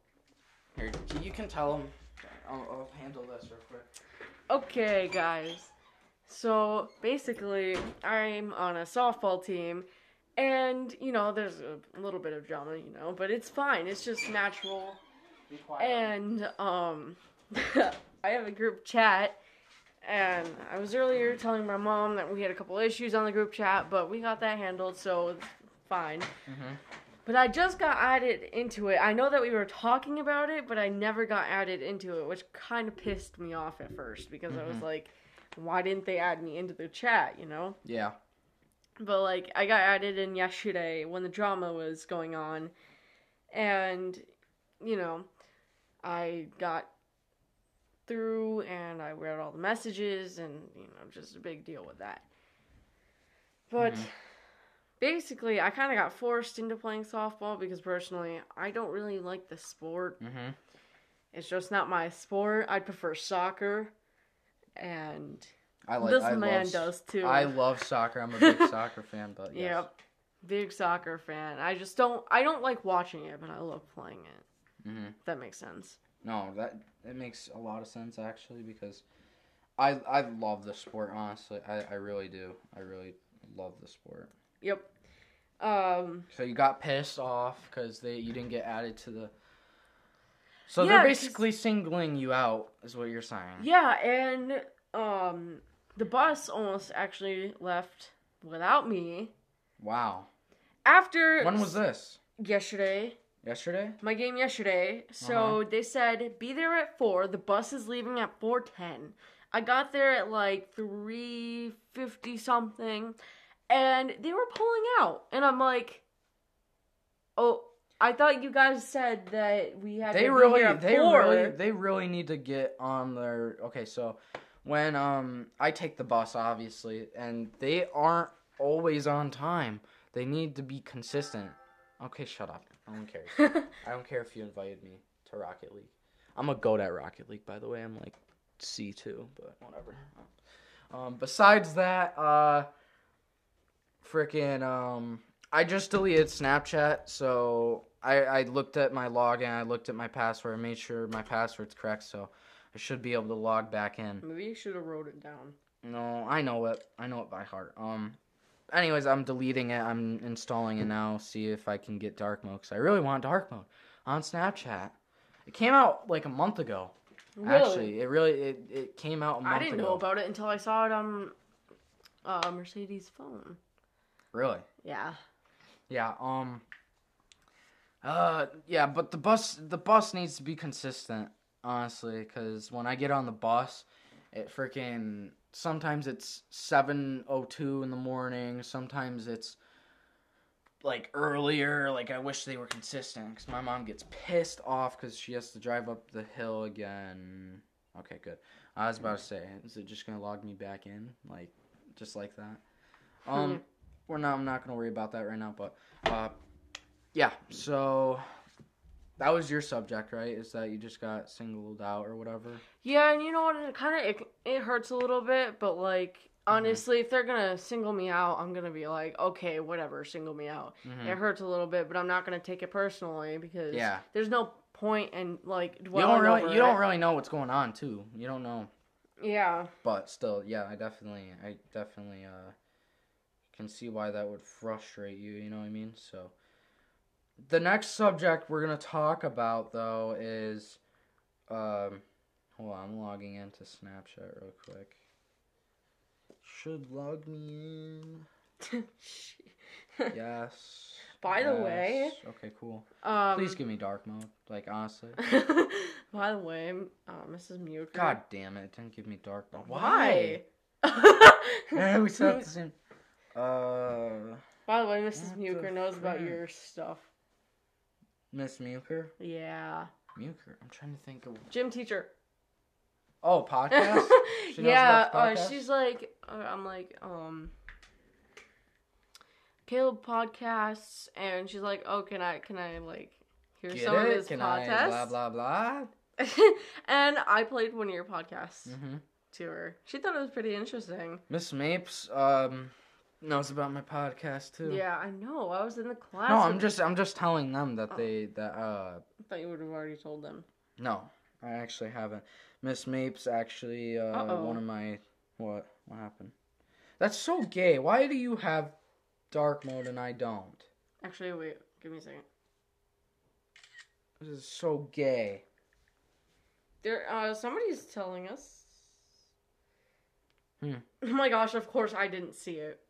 Here, you can tell them. I'll, I'll handle this real quick. okay, guys. So basically, I'm on a softball team, and you know, there's a little bit of drama, you know, but it's fine. It's just natural. Be quiet. And um, I have a group chat, and I was earlier telling my mom that we had a couple issues on the group chat, but we got that handled, so it's fine. Mhm. But I just got added into it. I know that we were talking about it, but I never got added into it, which kind of pissed me off at first because I was Mhm. like, why didn't they add me into the chat, you know? Yeah. But like I got added in yesterday when the drama was going on and you know, I got through and I read all the messages and you know, just a big deal with that. But Mhm. basically I kind of got forced into playing softball because personally I don't really like the sport. Mhm. It's just not my sport. I'd prefer soccer and I like. this I man love, does too. I love soccer. I'm a big soccer fan, but yes. Yep. Big soccer fan. I just don't I don't like watching it, but I love playing it. Mhm. If that makes sense. No, that it makes a lot of sense actually because I I love the sport honestly. I, I really do. I really love the sport. Yep. Um So you got pissed off because they you didn't get added to the. So Yeah, they're basically singling you out, is what you're saying. yeah, and um the bus almost actually left without me. Wow. After When was this? yesterday, Yesterday? my game yesterday. So they said be there at 4. The bus is leaving at 4:10. I got there at like 3:50 something and they were pulling out and I'm like Oh, I thought you guys said that we had They to be really, they 4. really, they really need to get on their. Okay, so when um I take the bus, obviously, and they aren't always on time. They need to be consistent. Okay, shut up. I don't care. I don't care if you invited me to Rocket League. I'm a goat at Rocket League, by the way. I'm like C two, but whatever. Um, besides that, uh, freaking um, I just deleted Snapchat, so I I looked at my login, I looked at my password, I made sure my password's correct, so I should be able to log back in. Maybe you should have wrote it down. No, I know it. I know it by heart. Um, anyways, I'm deleting it. I'm installing it now. See if I can get dark mode. Cause I really want dark mode on Snapchat. It came out like a month ago. Really? Actually, it really it, it came out a month ago. I didn't ago. know about it until I saw it on uh, Mercedes' phone. Really? Yeah. Yeah. Um. Uh. Yeah, but the bus the bus needs to be consistent, honestly, because when I get on the bus, it freaking sometimes it's seven oh two in the morning. Sometimes it's like earlier. Like I wish they were consistent, because my mom gets pissed off because she has to drive up the hill again. Okay, good. I was about to say, is it just gonna log me back in, like just like that? Um. Hmm. We're not. I'm not gonna worry about that right now. But, uh, yeah. So that was your subject, right? Is that you just got singled out or whatever? Yeah, and you know what? It kind of it, it hurts a little bit, but like honestly, if they're gonna single me out, I'm gonna be like, okay, whatever, single me out. Mhm. It hurts a little bit, but I'm not gonna take it personally because Yeah. there's no point in like You don't really. You don't really know what's going on too. You don't know. Yeah. But still, yeah. I definitely. I definitely. Uh, can see why that would frustrate you. You know what I mean? So. The next subject we're gonna talk about though is, um, hold on, I'm logging into Snapchat real quick. Should log me in. Yes. By the way- Okay, cool. um, Please give me dark mode. Like honestly. By the way, uh, Mrs. Muker. God damn it! it Didn't give me dark mode. why? Yeah, we said the same. Uh, By the way, Mrs. Muker knows about your stuff. Miss Muker. Yeah. Muker. I'm trying to think of. Gym teacher. Oh, podcast. Yeah, about the uh, she's like, uh, I'm like, um, Caleb podcasts, and she's like, oh, can I, can I like hear Get some of his Can I? podcasts? Blah blah blah. and I played one of your podcasts Mm-hmm. to her. She thought it was pretty interesting. Miss Mapes um knows about my podcast too. Yeah, I know. I was in the class. No, I'm just I'm just telling them that Oh. they that uh I thought you would have already told them. no I actually haven't. Miss Mapes actually uh Uh-oh. one of my what what happened? That's so gay. Why do you have dark mode and I don't? Actually, wait. Give me a second. This is so gay. There, uh, somebody's telling us. Hmm. Oh my gosh! Of course, I didn't see it.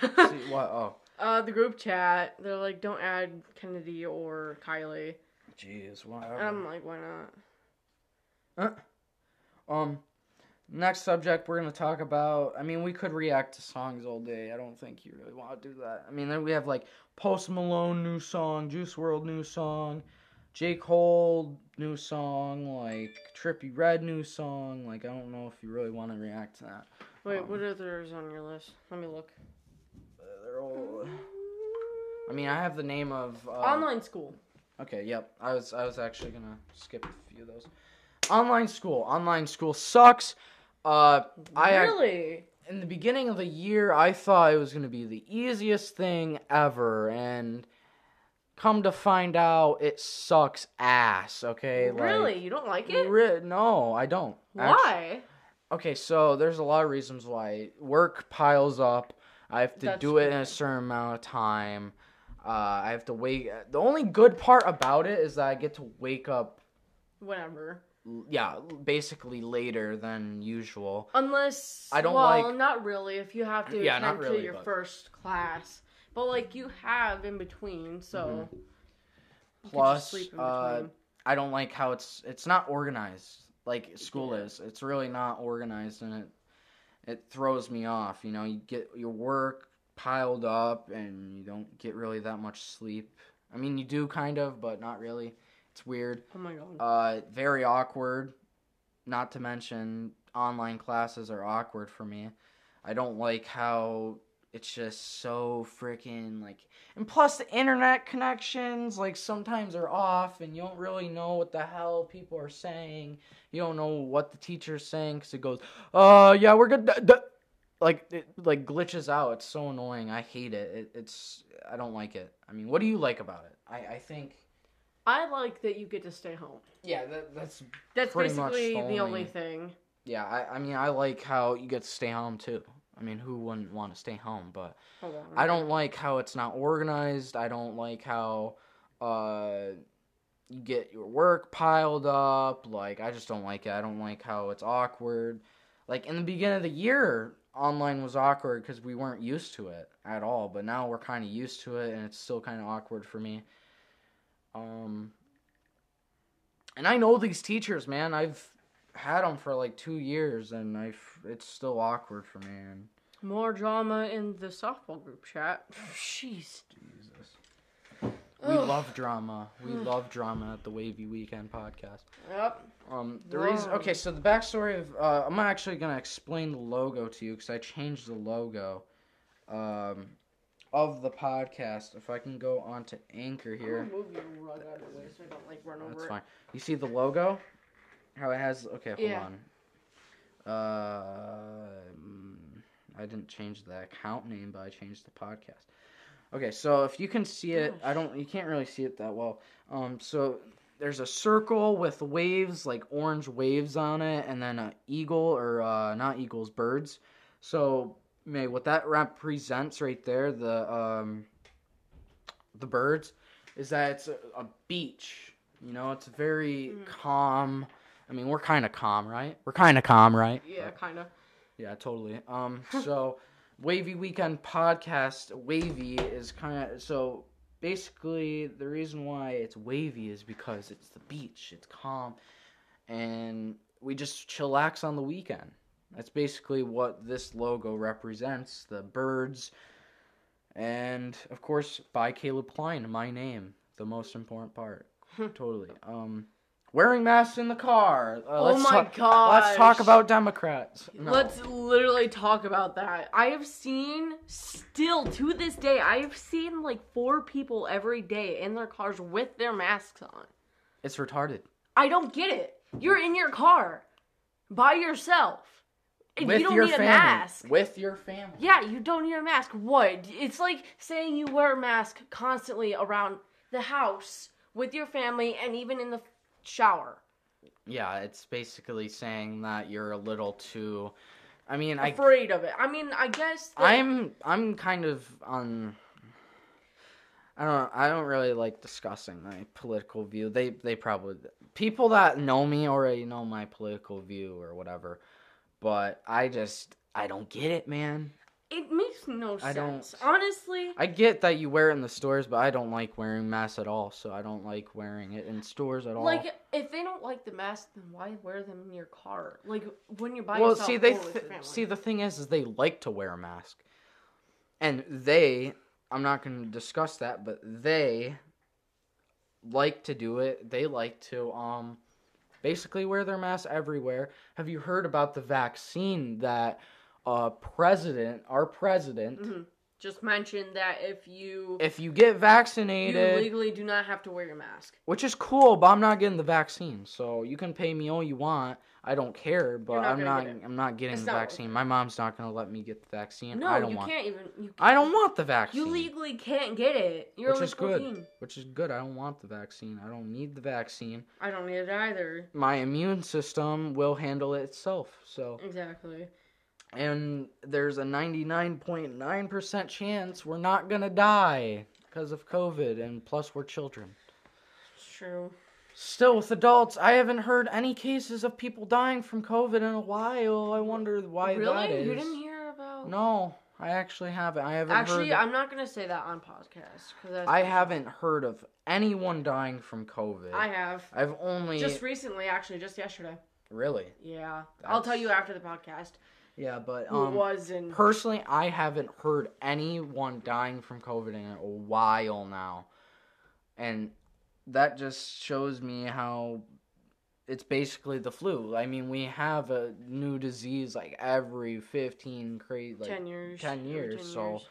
See what? Oh, uh, the group chat. They're like, "Don't add Kennedy or Kylie," jeez, and. I'm like, "Why not?" Um, next subject we're gonna talk about. I mean, we could react to songs all day. I don't think you really want to do that. I mean, then we have like Post Malone new song, Juice WRLD new song, J Cole new song, like Trippie Redd new song. Like, I don't know if you really want to react to that. Wait, Um, what others on your list? Let me look. I mean, I have the name of uh, Online school. Okay, yep. I was I was actually gonna skip a few of those. Online school. Online school sucks. Uh, I really? in the beginning of the year, I thought it was going to be the easiest thing ever, and come to find out, it sucks ass. Okay, like- really? You don't like it? Ri- no, I don't. Why? okay, so there's a lot of reasons why work piles up. I have to That's do it in a certain amount of time. Uh, I have to wake. The only good part about it is that I get to wake up Whatever. yeah, basically later than usual. Unless I don't well, like- not really. If you have to Yeah, attend not really, to your but- first class, but like you have in between, so just Plus, sleep in uh. I don't like how it's it's not organized like school is. It's really not organized, and it it throws me off. You know, you get your work piled up, and you don't get really that much sleep. I mean, you do kind of, but not really. It's weird. oh my god. Uh, very awkward. Not to mention, online classes are awkward for me. I don't like how it's just so freaking like. And plus, the internet connections like sometimes are off, and you don't really know what the hell people are saying. You don't know what the teacher's saying because it goes, "Uh, yeah, we're good." d- d-" Like it like glitches out. It's so annoying. I hate it. it. It's I don't like it. I mean, what do you like about it? I I think I like that you get to stay home. yeah, that, that's That's Pretty much basically the the only only- thing. Yeah, I, I mean, I like how you get to stay home too. I mean, who wouldn't want to stay home? But Hold on. I don't like how it's not organized. I don't like how uh, you get your work piled up. Like, I just don't like it. I don't like how it's awkward. Like, in the beginning of the year, online was awkward because we weren't used to it at all. But now we're kind of used to it, and it's still kind of awkward for me. Um, and I know these teachers, man. I've had them for like two years, and I it's still awkward for me. And More drama in the softball group chat. Jeez. Jesus, we Ugh. love drama. We love drama at the Wavy Weekend podcast. Yep. Um, the reason, okay, so the backstory of uh, I'm actually gonna explain the logo to you because I changed the logo, um, of the podcast. If I can go on to Anchor here. I'm gonna move your rug out of the way so I don't like run over That's it. fine. You see the logo? How it has. Okay, hold Yeah. on. Uh, mm, I didn't change the account name, but I changed the podcast. Okay, so if you can see it, I don't. You can't really see it that well. Um, so there's a circle with waves, like orange waves on it, and then a eagle or uh, not eagles, birds. So, May, what that represents right there, the um, the birds, is that it's a, a beach. You know, it's very Mm. calm. I mean, we're kind of calm, right? We're kind of calm, right? Yeah, kind of. Yeah, totally. Um, so Wavy Weekend podcast, Wavy is kind of so basically the reason why it's wavy is because it's the beach, it's calm, and we just chillax on the weekend. That's basically what this logo represents the birds. And of course, by Caleb Klein, my name, the most important part. totally. Um, wearing masks in the car. Uh, Oh my talk, Let's talk about Democrats. No. Let's literally talk about that. I have seen, still to this day, I have seen like four people every day in their cars with their masks on. It's retarded. I don't get it. You're in your car by yourself. And With you don't your need family. a mask. With your family. Yeah, you don't need a mask. What? It's like saying you wear a mask constantly around the house with your family and even in the shower. Yeah, it's basically saying that you're a little too. I mean, I Afraid of it. I mean, I guess. I'm I'm kind of on. I don't I don't really like discussing my political view. They they probably people that know me already know my political view or whatever. But I just I don't get it, man. It makes no I sense. Honestly, I get that you wear it in the stores, but I don't like wearing masks at all. So I don't like wearing it in stores at all. like if they don't like the mask, then why wear them in your car? Like when you're by well, yourself see, they th- see the thing is, is they like to wear a mask, and they. I'm not going to discuss that, but they like to do it. They like to um, basically wear their mask everywhere. Have you heard about the vaccine that uh president, our president, Mhm. just mentioned that if you if you get you vaccinated, legally do not have to wear your mask. which is cool, but I'm not getting the vaccine. So you can pay me all you want. I don't care, but not I'm not. I'm not getting It's the not vaccine. My mom's not gonna let me get the vaccine. No, I don't you want. can't even. You I don't want the vaccine. You legally can't get it. You're which is good. Which is good. I don't want the vaccine. I don't need the vaccine. I don't need it either. My immune system will handle it itself. So, Exactly. And there's a 99.9% chance we're not gonna die because of COVID, and plus we're children. It's true. Still, with adults, I haven't heard any cases of people dying from COVID in a while. I wonder why really? that is. You didn't hear about? No, I actually haven't. I haven't Actually. I'm not gonna say that on podcast I haven't heard of anyone dying from COVID. I have I've only just recently, actually, just yesterday. really. Yeah, I'll tell you after the podcast Yeah, but um, was and personally, I haven't heard anyone dying from COVID in a while now, and that just shows me how it's basically the flu. I mean, we have a new disease like every fifteen crazy like ten years. 10 years, 10 so years.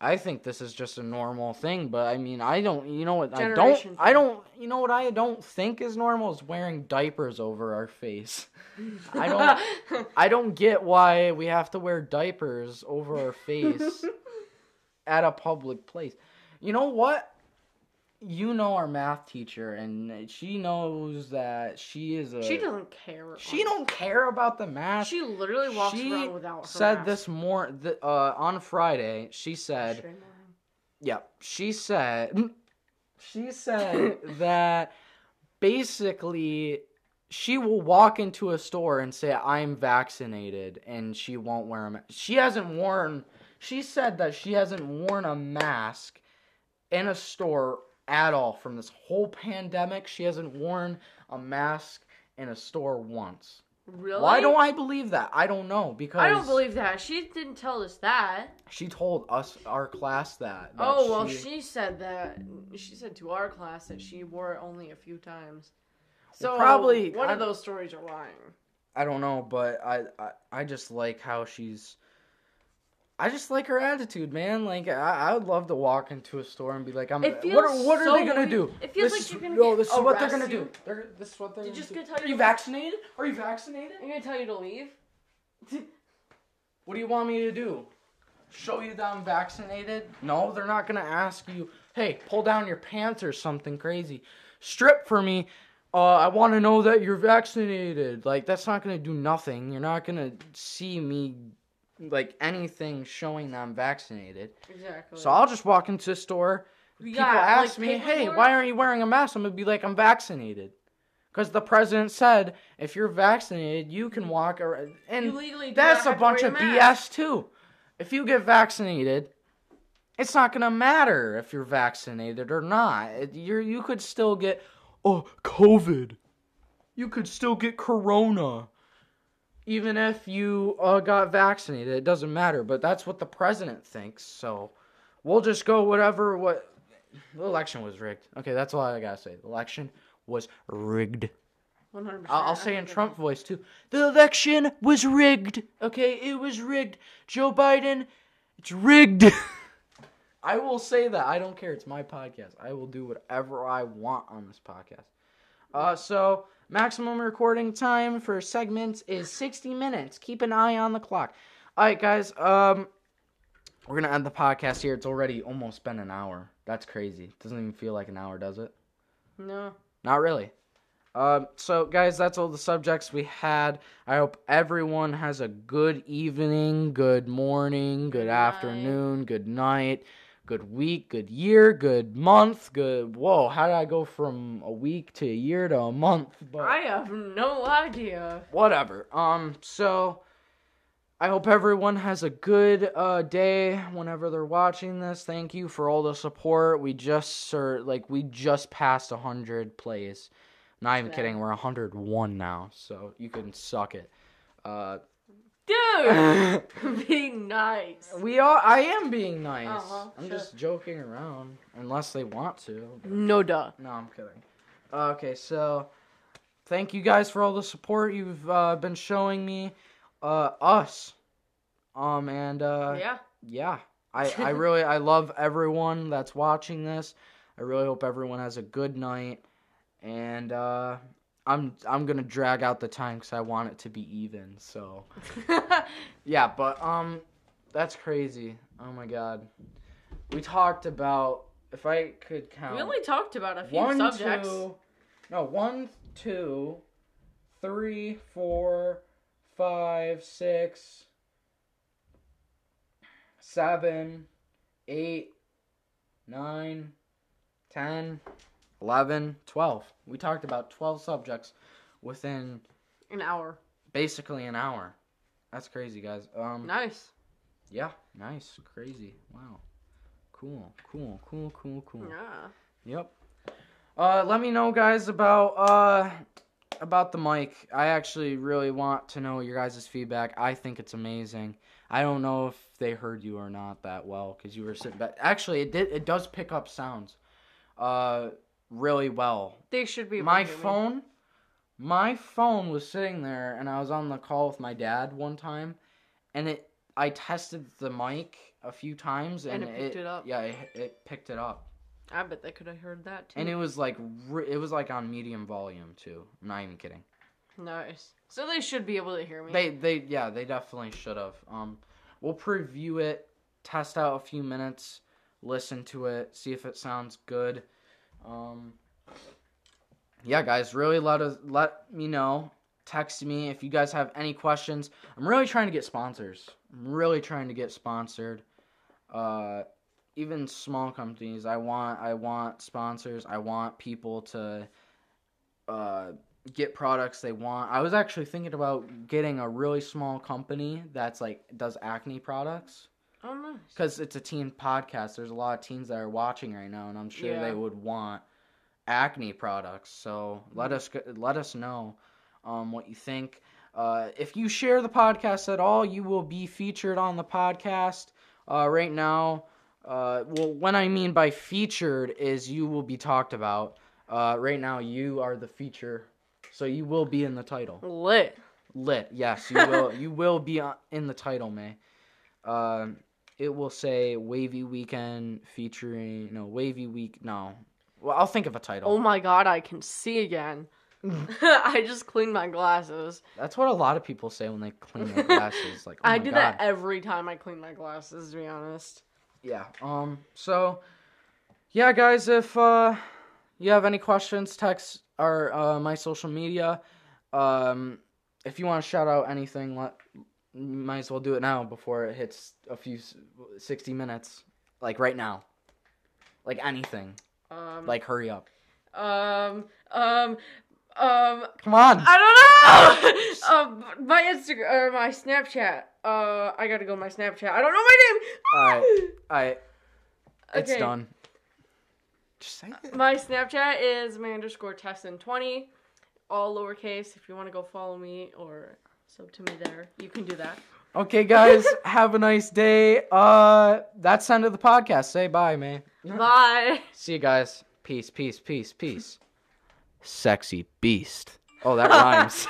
I think this is just a normal thing, but I mean, I don't. You know what? I don't. Generation I don't. You know what? I don't think is normal is wearing diapers over our face. I don't. I don't get why we have to wear diapers over our face at a public place. You know what? You know our math teacher, and she knows that she is a. she doesn't care. She don't care about the math. She literally walks She around without. Her said mask. this more th- uh, on Friday. She said. Shame him. Yeah, she said she said that basically she will walk into a store and say I'm vaccinated and she won't wear a mask. She hasn't worn she said that she hasn't worn a mask in a store at all from this whole pandemic. She hasn't worn a mask in a store once. Really? Why don't I believe that? I don't know because I don't believe that. She didn't tell us that. she told us our class that. that Oh well, she said that. She said to our class that she wore it only a few times. So probably- one of those stories are lying. I don't know, but I, I I just like how she's. I just like her attitude, man. Like I, I would love to walk into a store and be like, "I'm." It what are feels what are so they gonna weird. do? It feels this like you're gonna no, this is what they're gonna do. They're, this is what they're They're gonna just do. gonna tell Are you you vaccinated? Are you vaccinated? I'm gonna tell you to leave. What do you want me to do? Show you that I'm vaccinated? No, they're not gonna ask you. Hey, pull down your pants or something crazy. Strip for me. Uh, I want to know that you're vaccinated. Like that's not gonna do nothing. You're not gonna see me like anything showing that I'm vaccinated. Exactly. So I'll just walk into a store. People got, ask like, me, "Hey, why aren't you wearing a mask?" I'm gonna be like, "I'm vaccinated." Because the president said, if you're vaccinated, you can walk around. And You that's a bunch of. BS too. If you get vaccinated, it's not gonna matter if you're vaccinated or not. You're you could still get oh COVID. You could still get corona. Even if you uh, got vaccinated, it doesn't matter. But that's what the president thinks. So we'll just go whatever. What the election was rigged. Okay, that's all I gotta say. The election was rigged. 100%. I'll, I'll say in Trump voice too. The election was rigged. Okay, it was rigged. Joe Biden, it's rigged. I will say that. I don't care. It's my podcast. I will do whatever I want on this podcast. Uh, so maximum recording time for segments is 60 minutes. Keep an eye on the clock. All right, guys. Um, we're gonna end the podcast here. It's already almost been an hour. That's crazy. Doesn't even feel like an hour, does it? No. Not really. Um, so, guys, that's all the subjects we had. I hope everyone has a good evening, good morning, good Good afternoon, good night, good week, good year, good month, good. Whoa, how did I go from a week to a year to a month? But I have no idea. whatever. Um, so I hope everyone has a good uh day whenever they're watching this. Thank you for all the support. We just sir like we just passed hundred plays. Not even Yeah. kidding. We're hundred one now, so you can suck it. Uh, Dude! being nice. we are. I am being nice. Uh-huh, I'm sure. just joking around, unless they want to. No duh. No, I'm kidding. Okay, so thank you guys for all the support you've uh, been showing me, uh, us, um, and uh, yeah. yeah, I I really I love everyone that's watching this. I really hope everyone has a good night, and uh, I'm I'm gonna drag out the time because I want it to be even. So yeah, but um, that's crazy. Oh my god, we talked about if I could count. we only talked about a few One, subjects. two, no, one, two, three, four, five, six, seven, eight, nine, ten, eleven, twelve. We talked about twelve subjects within An hour. basically an hour. That's crazy, guys. Um, Nice. yeah, nice, crazy, wow, cool, cool, cool, cool, cool. Yeah. Yep. Uh, let me know, guys, about uh about the mic. I actually really want to know your guys' feedback. I think it's amazing. I don't know if they heard you or not that well because you were sitting back. Actually, it did. It does pick up sounds, uh, really well. They should be. My phone, my phone was sitting there, and I was on the call with my dad one time, and it. I tested the mic a few times, and, And it picked it up. Yeah, it, it picked it up. I bet they could have heard that too. And it was like it was like on medium volume too. I'm not even kidding. nice. So they should be able to hear me. They they yeah they definitely should have. Um, we'll preview it, test out a few minutes, listen to it, see if it sounds good. Um, yeah, guys, really let us let me know. Text me if you guys have any questions. I'm really trying to get sponsors. I'm really trying to get sponsored. Uh, even small companies. I want I want sponsors. I want people to uh, get products they want. I was actually thinking about getting a really small company that's like does acne products oh nice. because it's a teen podcast. There's a lot of teens that are watching right now, and I'm sure Yeah. they would want acne products. So let us let us know um, what you think. Uh, if you share the podcast at all, you will be featured on the podcast. Uh, right now, uh, well, what I mean by featured is you will be talked about. Uh, right now, you are the feature, so you will be in the title. Lit. Lit, yes, you will. you will be on- in the title, May. It will say "Wavy Weekend" featuring no "Wavy Week." No, well, I'll think of a title. Oh my god, I can see again. I just cleaned my glasses. That's what a lot of people say when they clean their glasses. Like, oh I do God. that every time I clean my glasses, to be honest. Yeah. Um. So, yeah, guys, if uh, you have any questions, text our uh, my social media. Um, if you want to shout out anything, let might as well do it now before it hits a few sixty minutes. Like right now. Like anything. Um, Like hurry up. um, um, um, Come on. I don't know. um, my Instagram or my Snapchat. Uh, I gotta go my Snapchat. I don't know my name. Alright. Alright. It's Okay. done. Just say it. My Snapchat is my underscore Tesson twenty, all lowercase. If you want to go follow me or Sub to me there. You can do that. Okay, guys, have a nice day. Uh, that's the end of the podcast. Say bye, man. Bye. See you guys. Peace, peace, peace, peace. Sexy beast. Oh, that rhymes.